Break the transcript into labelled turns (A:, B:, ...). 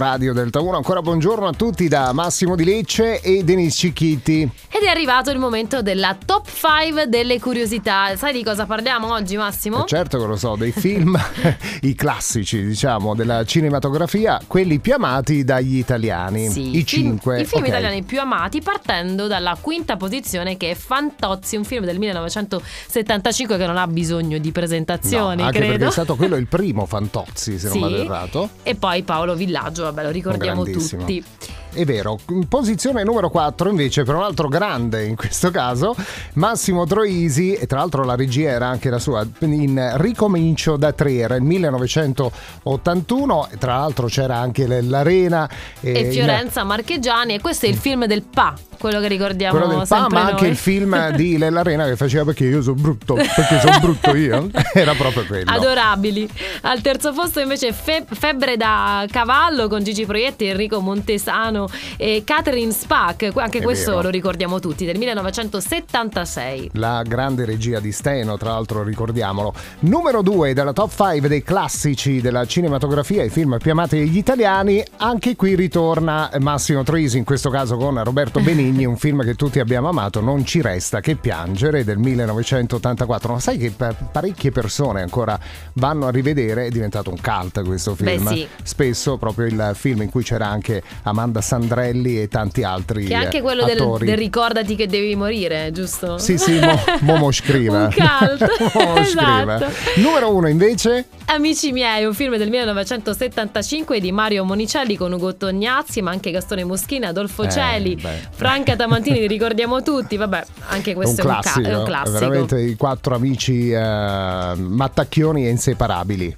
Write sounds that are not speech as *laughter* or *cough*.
A: Radio Delta 1, ancora buongiorno a tutti da Massimo Di Lecce e Denis Cicchitti.
B: Ed è arrivato il momento della top 5 delle curiosità. Sai di cosa parliamo oggi, Massimo?
A: Eh certo che lo so, dei film, *laughs* *laughs* i classici, diciamo, della cinematografia, quelli più amati dagli italiani.
B: Sì,
A: I
B: film-
A: cinque.
B: I film
A: ok.
B: italiani più amati partendo dalla quinta posizione che è Fantozzi, un film del 1975 che non ha bisogno di
A: No,
B: presentazioni,
A: anche perché
B: credo.
A: è stato quello il *laughs* primo Fantozzi, se non
B: Sì.
A: vado errato.
B: E poi Paolo Villaggio, vabbè, lo ricordiamo tutti.
A: È vero, in posizione numero 4 invece per un altro grande in questo caso, Massimo Troisi, e tra l'altro la regia era anche la sua, in Ricomincio da tre, era il 1981, e tra l'altro c'era anche l'Arena.
B: E
A: in-
B: Fiorenza Marchegiani, e questo è il film del Pa, quello che ricordiamo
A: quello del PA,
B: sempre
A: ma anche il film *laughs* di Lellarena che faceva perché io sono brutto, perché sono brutto io, *laughs* era proprio quello.
B: Adorabili. Al terzo posto invece Fe- Febbre da cavallo con Gigi Proietti, Enrico Montesano e Catherine Spack. Anche
A: È
B: questo
A: vero.
B: lo ricordiamo tutti, del 1976.
A: La grande regia di Steno, tra l'altro ricordiamolo. Numero 2 della top 5 dei classici della cinematografia, i film più amati degli italiani. Anche qui ritorna Massimo Troisi, in questo caso con Roberto *laughs* Benigni, un film che tutti abbiamo amato, Non ci resta che piangere, del 1984. Ma sai che parecchie persone ancora vanno a rivedere, è diventato un cult questo
B: Beh,
A: film.
B: sì.
A: Spesso proprio il film in cui c'era anche Amanda Sandrelli e tanti altri
B: Che anche quello del, del ricordati che devi morire, giusto?
A: Sì, sì, Mo- Momo scrive. *laughs*
B: Un cult. *laughs*
A: Momo scrive.
B: Esatto.
A: Numero uno invece,
B: Amici miei, un film del 1975 di Mario Monicelli con Ugo Tognazzi, ma anche Gastone Moschini, Adolfo
A: Eh,
B: Celi,
A: beh.
B: Franca Tamantini, li ricordiamo tutti. Vabbè, anche
A: è un
B: questo è un, ca-
A: classico,
B: è un classico.
A: veramente i quattro amici eh, mattacchioni e inseparabili.